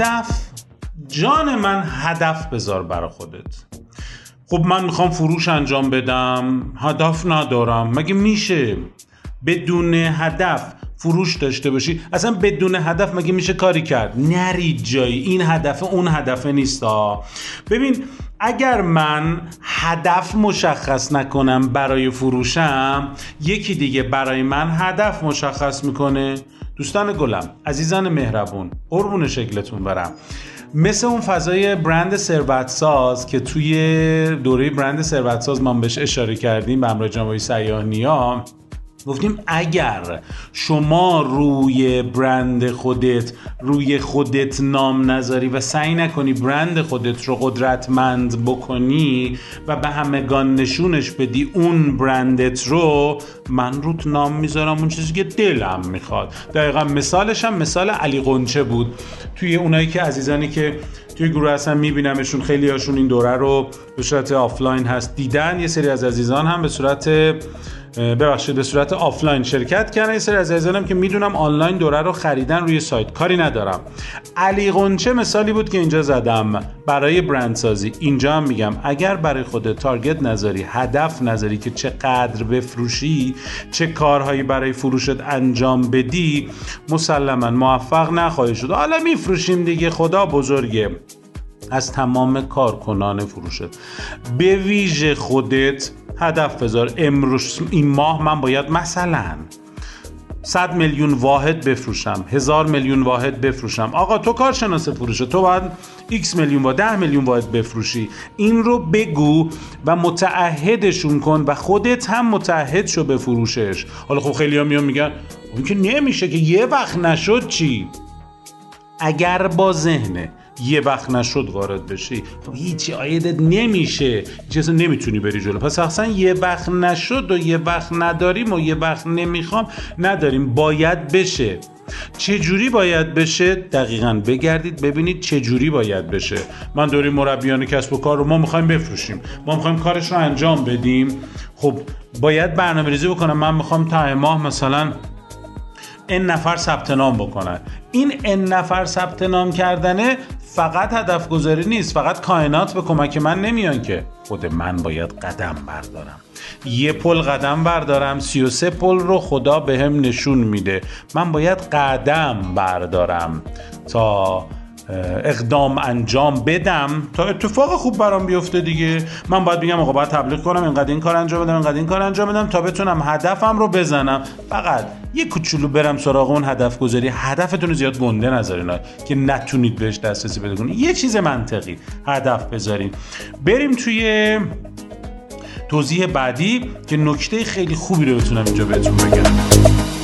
هدف جان من هدف بذار برا خودت. خب من می‌خوام فروش انجام بدم هدف ندارم. مگه میشه بدون هدف فروش داشته باشی؟ اصلا بدون هدف مگه میشه کاری کرد؟ نرید جایی. این هدف اون هدف نیست ببین اگر من هدف مشخص نکنم برای فروشم یکی دیگه برای من هدف مشخص می‌کنه. دوستان گلم عزیزان مهربون قربون شکلتون برم. مثل اون فضای برند ثروت ساز که توی دوره برند ثروت ساز ما بهش اشاره کردیم به همراه جناب سیاهنیا گفتیم اگر شما روی برند خودت روی خودت نام نذاری و سعی نکنی برند خودت رو قدرتمند بکنی و به همگان نشونش بدی اون برندت رو من روت نام می‌ذارم اون چیزی که دلم می‌خواد. دقیقا مثالش هم مثال علی قنچه بود. توی اونایی که عزیزانی که توی گروه هستن میبینمشون خیلی هاشون این دوره رو به صورت آفلاین هست دیدن. یه سری از عزیزان هم به صورت ببخشید به صورت آفلاین شرکت کردن. یه سری از عزیزانم که می‌دونم آنلاین دوره رو خریدن روی سایت. کاری ندارم. علی قنچه مثالی بود که اینجا زدم. برای برندسازی. اینجا هم میگم. اگر برای خودت target نذاری هدف نذاری که چقدر بفروشی چه کارهایی برای فروشت انجام بدی مسلما موفق نخواهی شد. حالا میفروشیم دیگه. خدا بزرگه. از تمام کارکنان فروشت. به ویژه خودت هدف بذار امروز این ماه من باید مثلا 100 میلیون واحد بفروشم هزار میلیون واحد بفروشم. آقا تو کارشناس فروشه تو باید x میلیون و 10 میلیون واحد بفروشی. این رو بگو و متعهدشون کن و خودت هم متعهد شو به فروشش. حالا خب خیلی ها میان میگن اون که نمیشه که یه وقت نشد چی؟ اگر با ذهنه. یه وقت نشد وارد بشی. تو هیچی آیدت نمیشه. هیچ نمی‌تونی بری جلو. پس اصلا یه وقت نشد و یه وقت نداریم و یه وقت نمی‌خوام نداریم. باید بشه. چه جوری باید بشه؟ دقیقا بگردید ببینید چه جوری باید بشه. من دوری مربیان کسب و کار رو ما می‌خوایم بفروشیم. ما می‌خوایم کارش رو انجام بدیم. خب باید برنامه ریزی بکنم. من می‌خوام تا ماه مثلا این نفر ثبت نام بکنن این ان نفر ثبت نام کردنه فقط هدف گذاری نیست فقط کائنات به کمک من نمیان که. خود من باید قدم بردارم. یه پل قدم بردارم 33 پل رو خدا به هم نشون میده. من باید قدم بردارم تا اقدام انجام بدم. تا اتفاق خوب برام بیفته دیگه. من باید بگم آقا باید تبلیغ کنم اینقدر این کار انجام بدم اینقدر این کار انجام بدم تا بتونم هدفم رو بزنم. فقط یه کوچولو برم سراغ اون هدف گذاری هدفتون رو زیاد گنده نذارین که نتونید بهش دسترسی پیدا کنید. یه چیز منطقی هدف بذارین. بریم توی توضیح بعدی که نکته خیلی خوبی رو بتونم اینجا بهتون بگم.